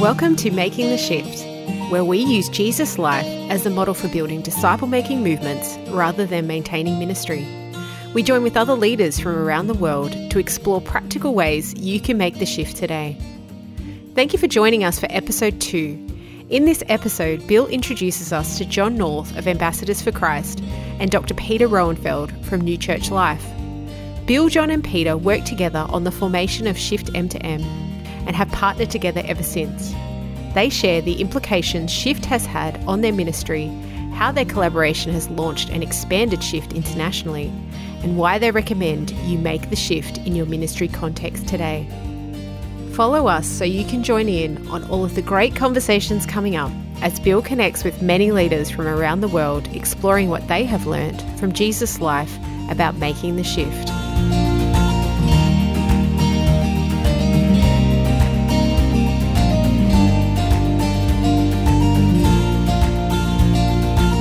Welcome to Making the Shift, where we use Jesus' life as a model for building disciple making movements rather than maintaining ministry. We join with other leaders from around the world to explore practical ways you can make the shift today. Thank you for joining us for episode two. In this episode, Bill introduces us to John North of Ambassadors for Christ and Dr. Peter Roennfeldt from New Church Life. Bill, John, and Peter work together on the formation of Shift M to M and have partnered together ever since. They share the implications Shift has had on their ministry, how their collaboration has launched and expanded Shift internationally, and why they recommend you make the shift in your ministry context today. Follow us so you can join in on all of the great conversations coming up as Bill connects with many leaders from around the world exploring what they have learnt from Jesus' life about making the shift.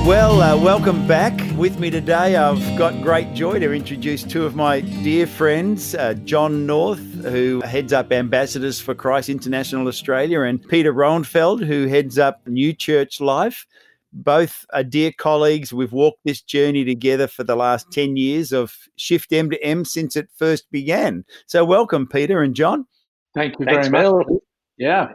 Well, uh, welcome back. With me today, I've got great joy to introduce two of my dear friends, uh, John North, who heads up Ambassadors for Christ International Australia, and Peter Roennfeldt, who heads up New Church Life. Both are dear colleagues. We've walked this journey together for the last 10 years of Shift M to M since it first began. So, welcome, Peter and John. Thank you Thanks, very much. Bill. Yeah,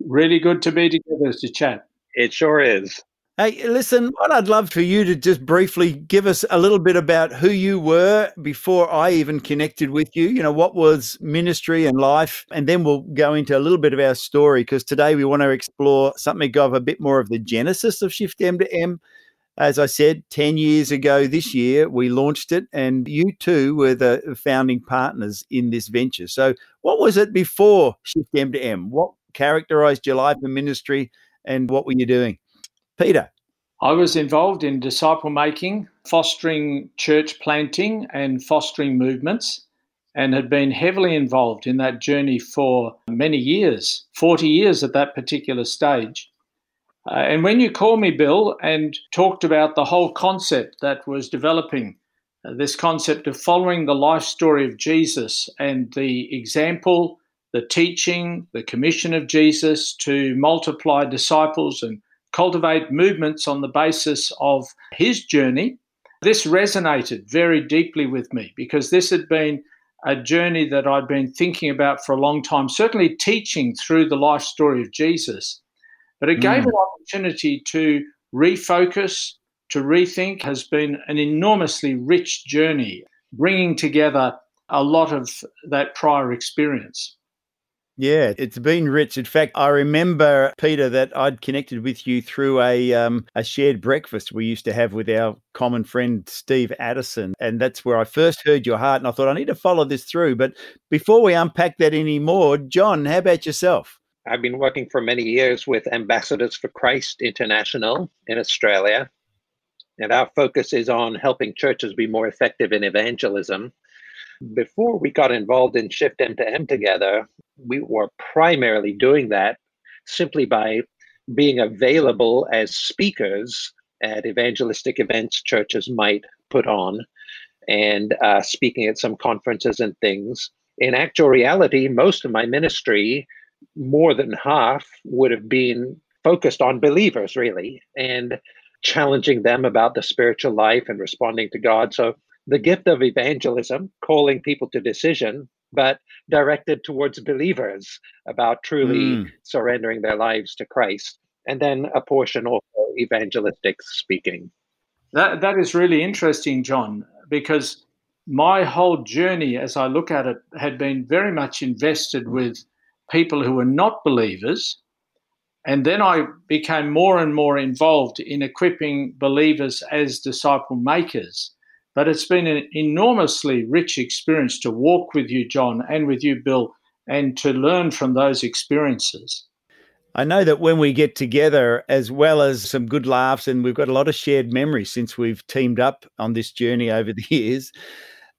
really good to be together to chat. It sure is. Hey, listen, what I'd love for you to just briefly give us a little bit about who you were before I even connected with you. You know, what was ministry and life? And then we'll go into a little bit of our story because today we want to explore something of a bit more of the genesis of Shift M to M. As I said, 10 years ago this year, we launched it, and you two were the founding partners in this venture. So, what was it before Shift M to M? What characterized your life and ministry, and what were you doing? Peter. I was involved in disciple making, fostering church planting, and fostering movements, and had been heavily involved in that journey for many years 40 years at that particular stage. Uh, and when you called me, Bill, and talked about the whole concept that was developing, uh, this concept of following the life story of Jesus and the example, the teaching, the commission of Jesus to multiply disciples and cultivate movements on the basis of his journey. This resonated very deeply with me because this had been a journey that I'd been thinking about for a long time, certainly teaching through the life story of Jesus. But it gave mm. an opportunity to refocus, to rethink, has been an enormously rich journey, bringing together a lot of that prior experience. Yeah, it's been rich. In fact, I remember Peter that I'd connected with you through a um, a shared breakfast we used to have with our common friend Steve Addison, and that's where I first heard your heart. And I thought I need to follow this through. But before we unpack that anymore, John, how about yourself? I've been working for many years with Ambassadors for Christ International in Australia, and our focus is on helping churches be more effective in evangelism. Before we got involved in Shift M to M together, we were primarily doing that simply by being available as speakers at evangelistic events churches might put on and uh, speaking at some conferences and things. In actual reality, most of my ministry, more than half, would have been focused on believers, really, and challenging them about the spiritual life and responding to God. So the gift of evangelism, calling people to decision, but directed towards believers about truly mm. surrendering their lives to Christ. And then a portion also evangelistic speaking. That, that is really interesting, John, because my whole journey, as I look at it, had been very much invested with people who were not believers. And then I became more and more involved in equipping believers as disciple makers. But it's been an enormously rich experience to walk with you, John, and with you, Bill, and to learn from those experiences. I know that when we get together, as well as some good laughs, and we've got a lot of shared memories since we've teamed up on this journey over the years.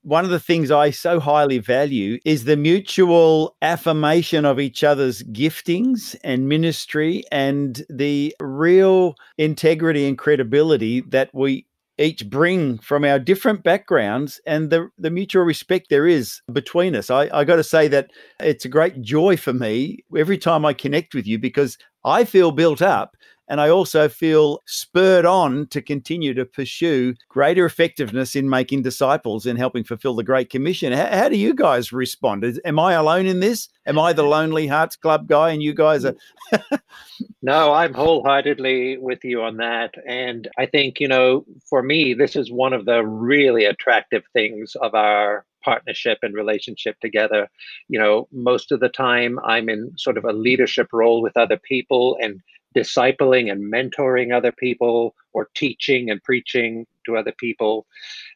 One of the things I so highly value is the mutual affirmation of each other's giftings and ministry and the real integrity and credibility that we each bring from our different backgrounds and the, the mutual respect there is between us. I, I got to say that it's a great joy for me every time I connect with you because I feel built up and I also feel spurred on to continue to pursue greater effectiveness in making disciples and helping fulfill the Great Commission. How, how do you guys respond? Is, am I alone in this? Am I the Lonely Hearts Club guy and you guys are? no, I'm wholeheartedly with you on that. And I think, you know, for me, this is one of the really attractive things of our partnership and relationship together. You know, most of the time I'm in sort of a leadership role with other people and discipling and mentoring other people or teaching and preaching to other people.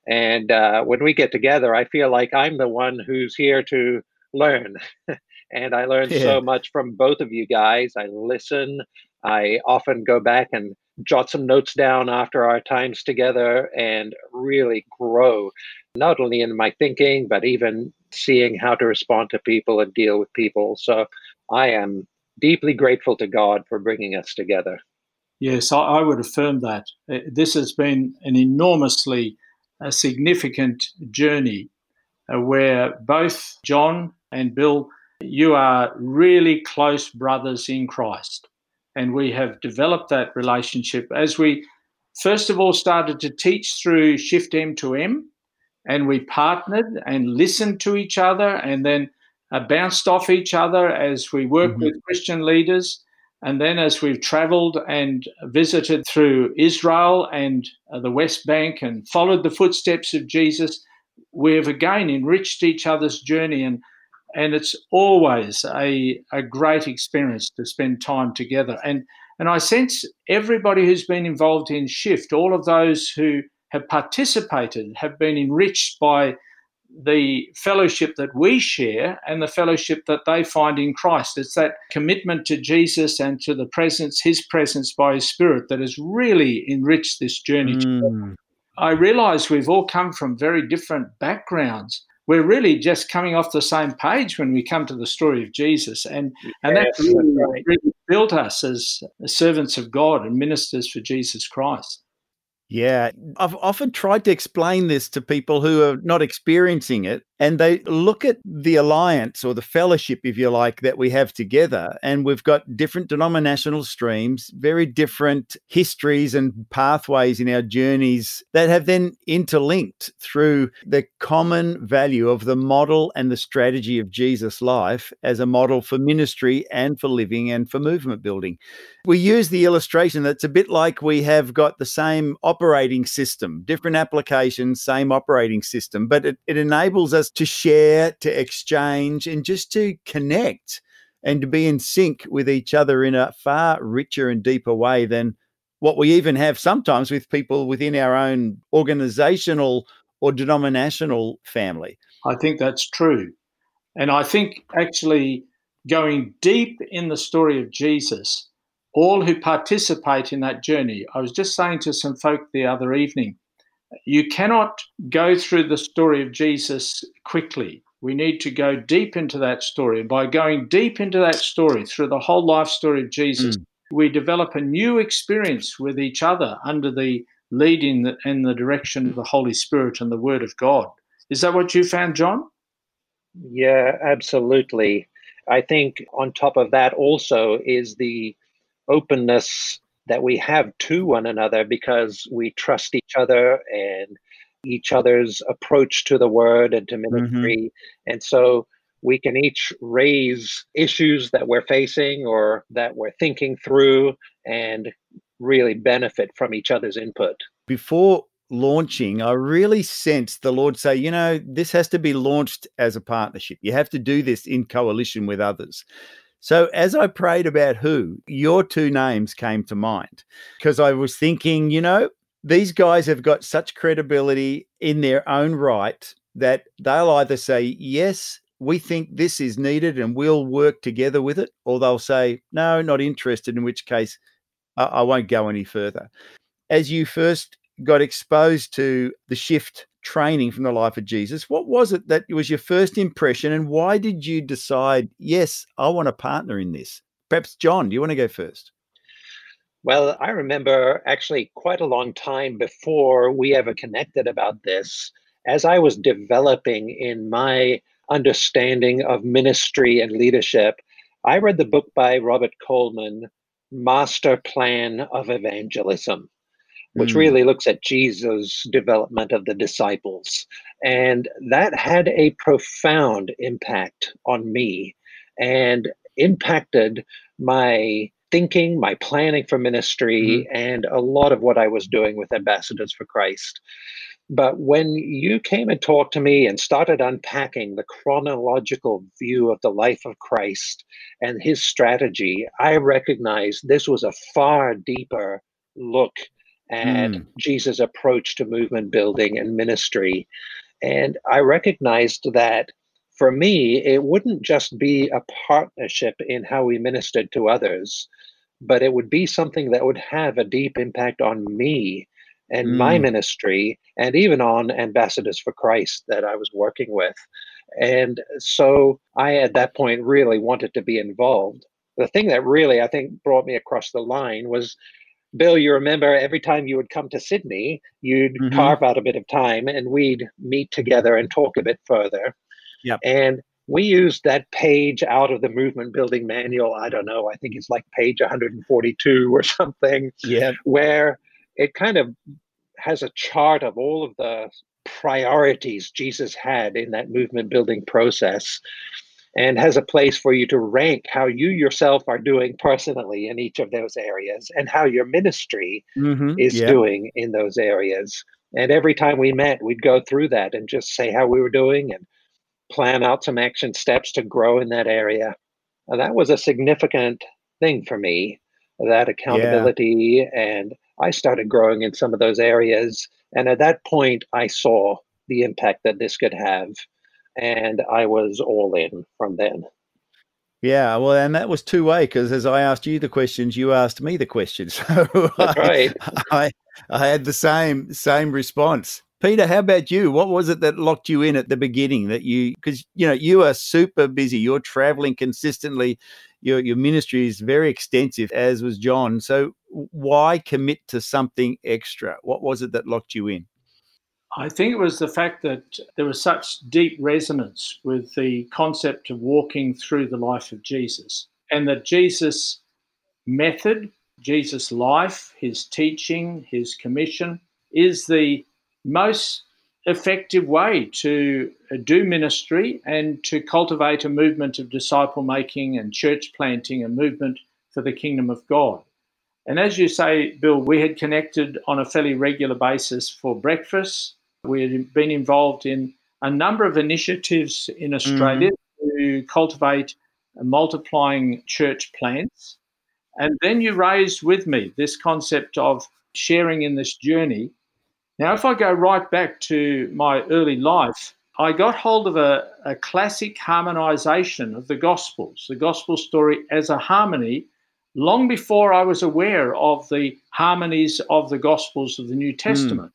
And uh, when we get together, I feel like I'm the one who's here to learn. and I learn yeah. so much from both of you guys. I listen. I often go back and jot some notes down after our times together and really grow, not only in my thinking, but even seeing how to respond to people and deal with people. So I am deeply grateful to God for bringing us together. Yes, I, would affirm that. Uh, this has been an enormously uh, significant journey uh, where both John and Bill, you are really close brothers in Christ. And we have developed that relationship as we, first of all, started to teach through Shift M to M. And we partnered and listened to each other. And then uh, bounced off each other as we work mm-hmm. with Christian leaders. And then, as we've traveled and visited through Israel and uh, the West Bank and followed the footsteps of Jesus, we have again enriched each other's journey. And, and it's always a, a great experience to spend time together. And, and I sense everybody who's been involved in Shift, all of those who have participated, have been enriched by the fellowship that we share and the fellowship that they find in Christ. It's that commitment to Jesus and to the presence, his presence by his spirit that has really enriched this journey. Mm. I realize we've all come from very different backgrounds. We're really just coming off the same page when we come to the story of Jesus. And, and yes, that really, really built us as servants of God and ministers for Jesus Christ. Yeah, I've often tried to explain this to people who are not experiencing it, and they look at the alliance or the fellowship, if you like, that we have together. And we've got different denominational streams, very different histories and pathways in our journeys that have then interlinked through the common value of the model and the strategy of Jesus' life as a model for ministry and for living and for movement building. We use the illustration that's a bit like we have got the same operating system, different applications, same operating system, but it, it enables us to share, to exchange, and just to connect and to be in sync with each other in a far richer and deeper way than what we even have sometimes with people within our own organizational or denominational family. I think that's true. And I think actually going deep in the story of Jesus all who participate in that journey. I was just saying to some folk the other evening, you cannot go through the story of Jesus quickly. We need to go deep into that story. And by going deep into that story through the whole life story of Jesus, mm. we develop a new experience with each other under the leading and the direction of the Holy Spirit and the Word of God. Is that what you found, John? Yeah, absolutely. I think on top of that also is the openness that we have to one another because we trust each other and each other's approach to the word and to mm-hmm. ministry. Mm-hmm. And so we can each raise issues that we're facing or that we're thinking through and really benefit from each other's input. Before launching, I really sensed the Lord say, you know, this has to be launched as a partnership. You have to do this in coalition with others. So, as I prayed about who, your two names came to mind because I was thinking, you know, these guys have got such credibility in their own right that they'll either say, yes, we think this is needed and we'll work together with it, or they'll say, no, not interested, in which case I, I won't go any further. As you first got exposed to the shift training from the life of Jesus. What was it that was your first impression, and why did you decide, yes, I want a partner in this? Perhaps, John, do you want to go first? Well, I remember actually quite a long time before we ever connected about this, as I was developing in my understanding of ministry and leadership, I read the book by Robert Coleman, Master Plan of Evangelism, which mm. really looks at Jesus' development of the disciples. And that had a profound impact on me and impacted my thinking, my planning for ministry, mm-hmm. and a lot of what I was doing with Ambassadors for Christ. But when you came and talked to me and started unpacking the chronological view of the life of Christ and his strategy, I recognized this was a far deeper look at mm. Jesus' approach to movement building and ministry. And I recognized that for me, it wouldn't just be a partnership in how we ministered to others, but it would be something that would have a deep impact on me and mm. my ministry and even on ambassadors for christ that i was working with and so i at that point really wanted to be involved the thing that really i think brought me across the line was bill you remember every time you would come to sydney you'd mm-hmm. carve out a bit of time and we'd meet together and talk a bit further yeah and we used that page out of the movement building manual. I don't know, I think it's like page 142 or something. Yeah. Where it kind of has a chart of all of the priorities Jesus had in that movement building process and has a place for you to rank how you yourself are doing personally in each of those areas and how your ministry mm-hmm. is yeah. doing in those areas. And every time we met, we'd go through that and just say how we were doing and plan out some action steps to grow in that area. And that was a significant thing for me, that accountability. Yeah. And I started growing in some of those areas. And at that point, I saw the impact that this could have. And I was all in from then. Yeah, well, and that was two way because as I asked you the questions, you asked me the questions. So That's right. I, I had the same same response. Peter, how about you? What was it that locked you in at the beginning that you, because, you know, you are super busy, you're traveling consistently, your, your ministry is very extensive, as was John. So why commit to something extra? What was it that locked you in? I think it was the fact that there was such deep resonance with the concept of walking through the life of Jesus and that Jesus' method, Jesus' life, his teaching, his commission is the most effective way to do ministry and to cultivate a movement of disciple making and church planting, a movement for the kingdom of God. And as you say, Bill, we had connected on a fairly regular basis for breakfast. We had been involved in a number of initiatives in Australia mm-hmm. to cultivate multiplying church plants. And then you raised with me this concept of sharing in this journey now, if I go right back to my early life, I got hold of a, a classic harmonization of the Gospels, the Gospel story as a harmony, long before I was aware of the harmonies of the Gospels of the New Testament. Mm.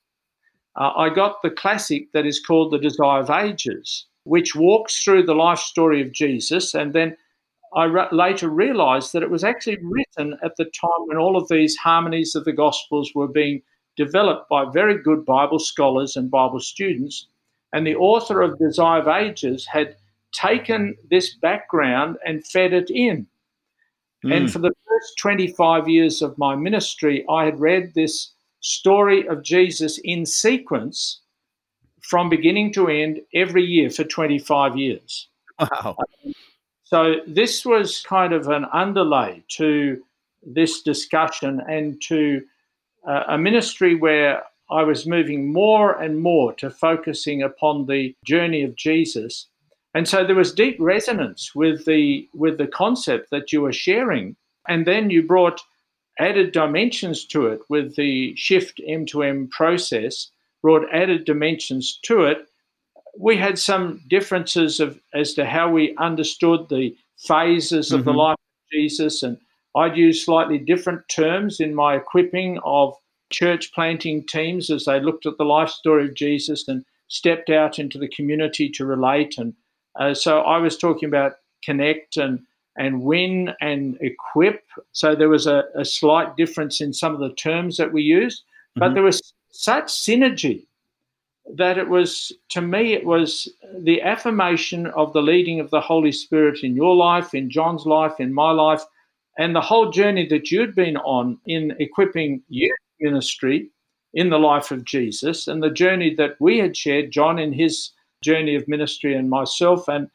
Uh, I got the classic that is called The Desire of Ages, which walks through the life story of Jesus. And then I re- later realized that it was actually written at the time when all of these harmonies of the Gospels were being developed by very good Bible scholars and Bible students. And the author of Desire of Ages had taken this background and fed it in. Mm. And for the first 25 years of my ministry, I had read this story of Jesus in sequence from beginning to end every year for 25 years. Wow. So this was kind of an underlay to this discussion and to uh, a ministry where I was moving more and more to focusing upon the journey of Jesus. And so there was deep resonance with the with the concept that you were sharing. And then you brought added dimensions to it with the shift M2M process, brought added dimensions to it. We had some differences of as to how we understood the phases of mm-hmm. the life of Jesus and I'd use slightly different terms in my equipping of church planting teams as they looked at the life story of Jesus and stepped out into the community to relate. And uh, so I was talking about connect and and win and equip. So there was a, a slight difference in some of the terms that we used, but mm-hmm. there was such synergy that it was, to me, it was the affirmation of the leading of the Holy Spirit in your life, in John's life, in my life, and the whole journey that you'd been on in equipping youth ministry in the life of Jesus, and the journey that we had shared, John in his journey of ministry, and myself, and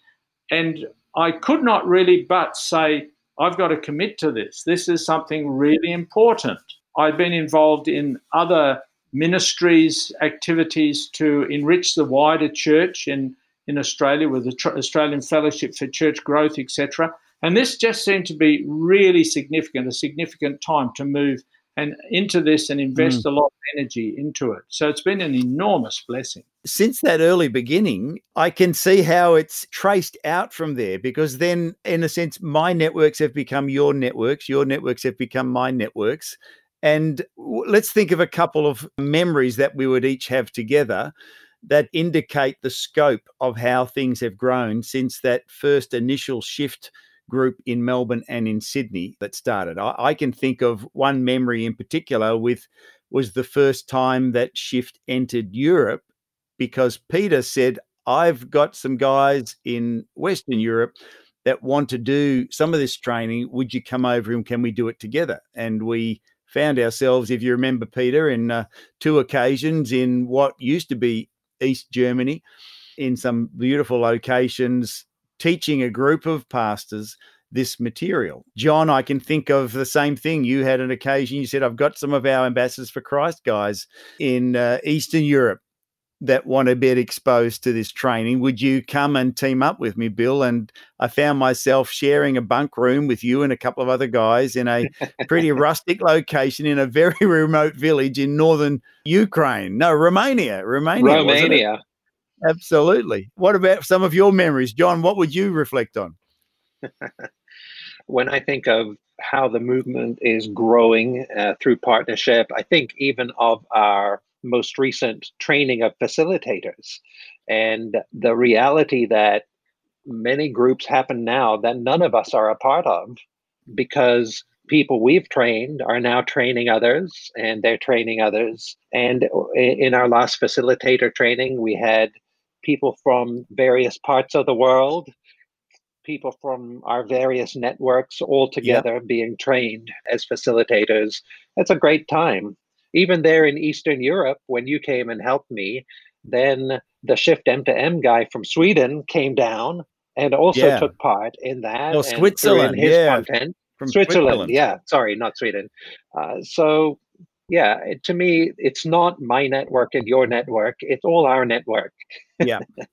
and I could not really but say, I've got to commit to this. This is something really important. I've been involved in other ministries, activities to enrich the wider church in, in Australia with the Australian Fellowship for Church Growth, etc. And this just seemed to be really significant, a significant time to move and into this and invest mm. a lot of energy into it. So it's been an enormous blessing. Since that early beginning, I can see how it's traced out from there because then, in a sense, my networks have become your networks, your networks have become my networks. And let's think of a couple of memories that we would each have together that indicate the scope of how things have grown since that first initial shift group in Melbourne and in Sydney that started. I, I, can think of one memory in particular with was the first time that Shift entered Europe because Peter said, I've got some guys in Western Europe that want to do some of this training. Would you come over and can we do it together? And we found ourselves, if you remember, Peter, in uh, two occasions in what used to be East Germany, in some beautiful locations teaching a group of pastors this material. John, I can think of the same thing. You had an occasion, you said, I've got some of our ambassadors for Christ guys in uh, Eastern Europe that want to get exposed to this training. Would you come and team up with me, Bill? And I found myself sharing a bunk room with you and a couple of other guys in a pretty rustic location in a very remote village in northern Ukraine. No, Romania. Romania. Romania. Absolutely. What about some of your memories, John? What would you reflect on? when I think of how the movement is growing uh, through partnership, I think even of our most recent training of facilitators and the reality that many groups happen now that none of us are a part of because people we've trained are now training others and they're training others. And in our last facilitator training, we had people from various parts of the world, people from our various networks all together yep. being trained as facilitators. It's a great time. Even there in Eastern Europe, when you came and helped me, then the Shift M to M guy from Sweden came down and also yeah. took part in that. Oh, Switzerland, yeah. Content. From Switzerland, Switzerland, yeah. Sorry, not Sweden. Uh, so yeah to me it's not my network and your network it's all our network. Yeah.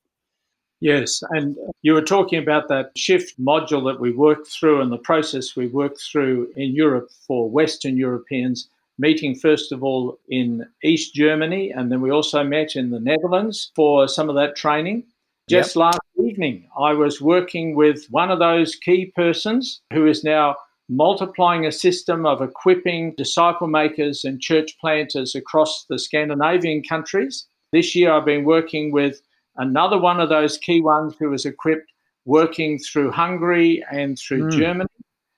Yes and you were talking about that shift module that we worked through and the process we worked through in europe for western europeans meeting first of all in east germany and then we also met in the netherlands for some of that training. Just yep. last evening i was working with one of those key persons who is now multiplying a system of equipping disciple makers and church planters across the Scandinavian countries. This year, I've been working with another one of those key ones who was equipped working through Hungary and through mm. Germany.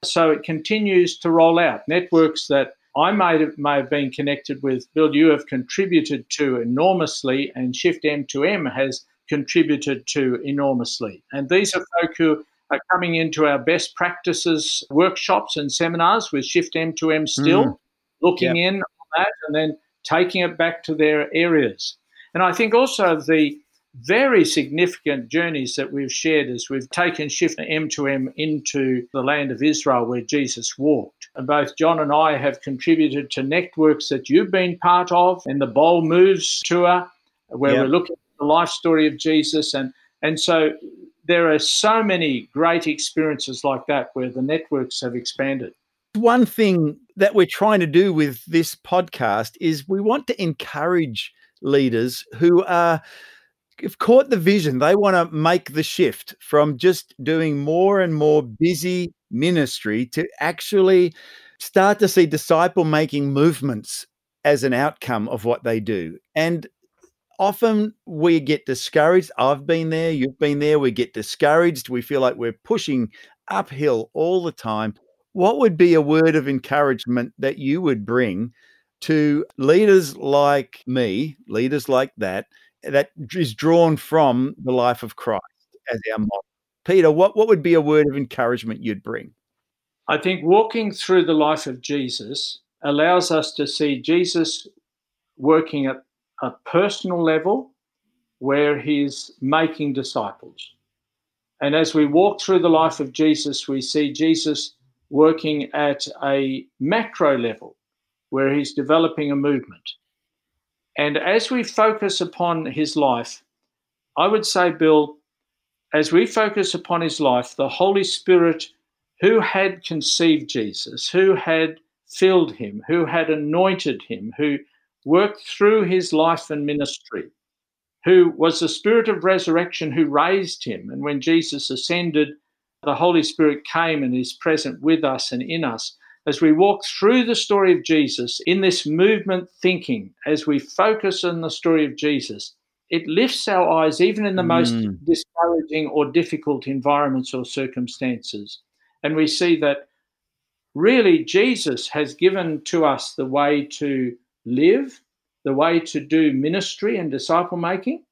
So it continues to roll out networks that I may have, may have been connected with. Bill, you have contributed to enormously, and Shift M2M has contributed to enormously. And these are folk who are coming into our best practices workshops and seminars with Shift M2M still, mm. looking yep. in on that and then taking it back to their areas. And I think also the very significant journeys that we've shared as we've taken Shift M2M into the land of Israel where Jesus walked. And both John and I have contributed to networks that you've been part of in the Bold Moves tour, where yep. we're looking at the life story of Jesus. And, and so there are so many great experiences like that where the networks have expanded. One thing that we're trying to do with this podcast is we want to encourage leaders who are have caught the vision. They want to make the shift from just doing more and more busy ministry to actually start to see disciple making movements as an outcome of what they do. And often we get discouraged. I've been there, you've been there. We get discouraged. We feel like we're pushing uphill all the time. What would be a word of encouragement that you would bring to leaders like me, leaders like that, that is drawn from the life of Christ as our model? Peter, what, what would be a word of encouragement you'd bring? I think walking through the life of Jesus allows us to see Jesus working at a personal level where he's making disciples. And as we walk through the life of Jesus, we see Jesus working at a macro level where he's developing a movement. And as we focus upon his life, I would say, Bill, as we focus upon his life, the Holy Spirit who had conceived Jesus, who had filled him, who had anointed him, who worked through his life and ministry, who was the Spirit of resurrection who raised him. And when Jesus ascended, the Holy Spirit came and is present with us and in us. As we walk through the story of Jesus in this movement thinking, as we focus on the story of Jesus, it lifts our eyes even in the most mm. discouraging or difficult environments or circumstances. And we see that really Jesus has given to us the way to live, the way to do ministry and disciple making,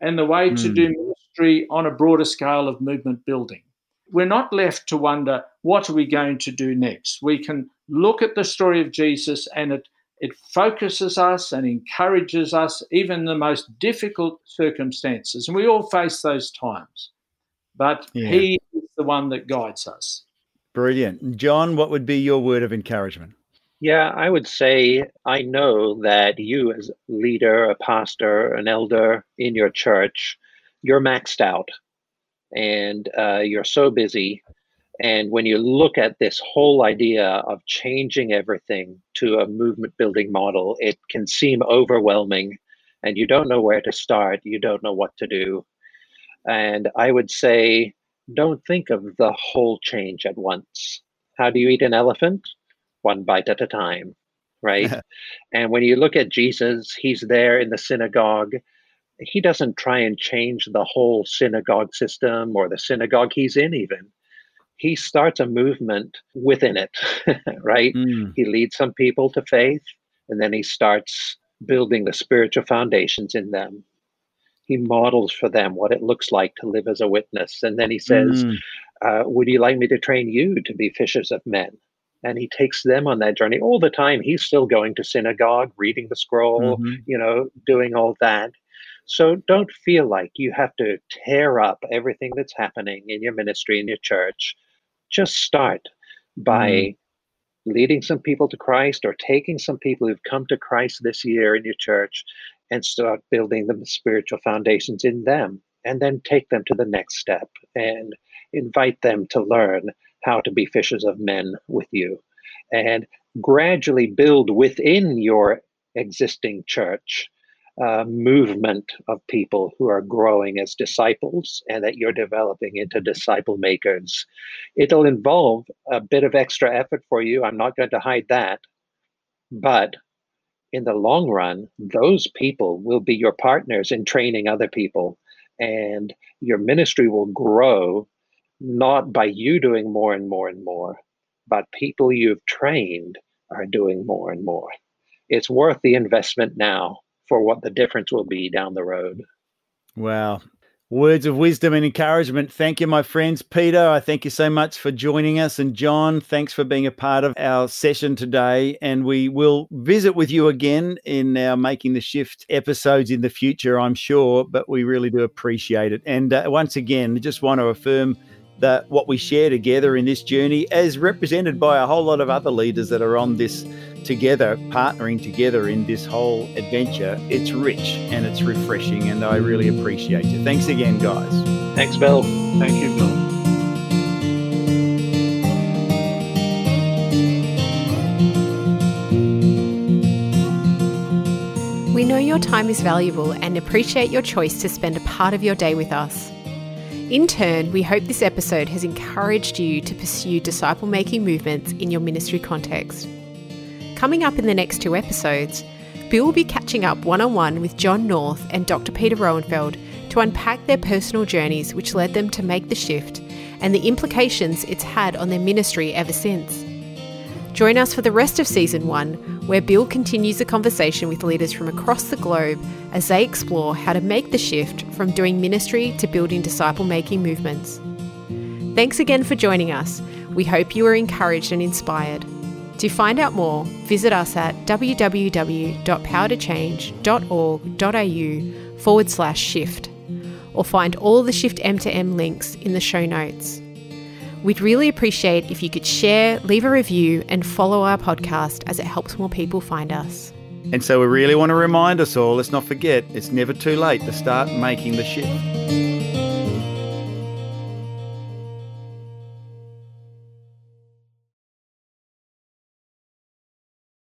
and the way mm. to do ministry on a broader scale of movement building. We're not left to wonder, what are we going to do next? We can look at the story of Jesus and it it focuses us and encourages us, even in the most difficult circumstances. And we all face those times. But yeah. He is the one that guides us. Brilliant. John, what would be your word of encouragement? Yeah, I would say I know that you, as leader, a pastor, an elder in your church, you're maxed out and uh, you're so busy and when you look at this whole idea of changing everything to a movement building model, it can seem overwhelming and you don't know where to start. You don't know what to do. And I would say, don't think of the whole change at once. How do you eat an elephant? One bite at a time, right? and when you look at Jesus, he's there in the synagogue. He doesn't try and change the whole synagogue system or the synagogue he's in, even he starts a movement within it, right? Mm. He leads some people to faith, and then he starts building the spiritual foundations in them. He models for them what it looks like to live as a witness. And then he says, mm. uh, Would you like me to train you to be fishers of men? And he takes them on that journey all the time. He's still going to synagogue, reading the scroll, mm-hmm. you know, doing all that. So don't feel like you have to tear up everything that's happening in your ministry, in your church. Just start by mm. leading some people to Christ or taking some people who've come to Christ this year in your church and start building the spiritual foundations in them. And then take them to the next step and invite them to learn how to be fishers of men with you. And gradually build within your existing church uh, movement of people who are growing as disciples and that you're developing into disciple makers. It'll involve a bit of extra effort for you. I'm not going to hide that. But in the long run, those people will be your partners in training other people. And your ministry will grow not by you doing more and more and more, but people you've trained are doing more and more. It's worth the investment now for what the difference will be down the road. Wow. Words of wisdom and encouragement. Thank you, my friends. Peter, I thank you so much for joining us. And John, thanks for being a part of our session today. And we will visit with you again in our Making the Shift episodes in the future, I'm sure. But we really do appreciate it. And uh, once again, just want to affirm that what we share together in this journey, as represented by a whole lot of other leaders that are on this together, partnering together in this whole adventure, it's rich and it's refreshing. And I really appreciate you. Thanks again, guys. Thanks, Bill. Thank you, Bill. We know your time is valuable and appreciate your choice to spend a part of your day with us. In turn, we hope this episode has encouraged you to pursue disciple making movements in your ministry context. Coming up in the next two episodes, Bill will be catching up one on one with John North and Dr. Peter Roennfeldt to unpack their personal journeys which led them to make the shift and the implications it's had on their ministry ever since. Join us for the rest of season one, where Bill continues the conversation with leaders from across the globe as they explore how to make the shift from doing ministry to building disciple making movements. Thanks again for joining us. We hope you are encouraged and inspired. To find out more, visit us at www.powertochange.org.au forward slash shift, or find all the Shift M2M links in the show notes. We'd really appreciate if you could share, leave a review, and follow our podcast as it helps more people find us. And so we really want to remind us all let's not forget it's never too late to start making the shift.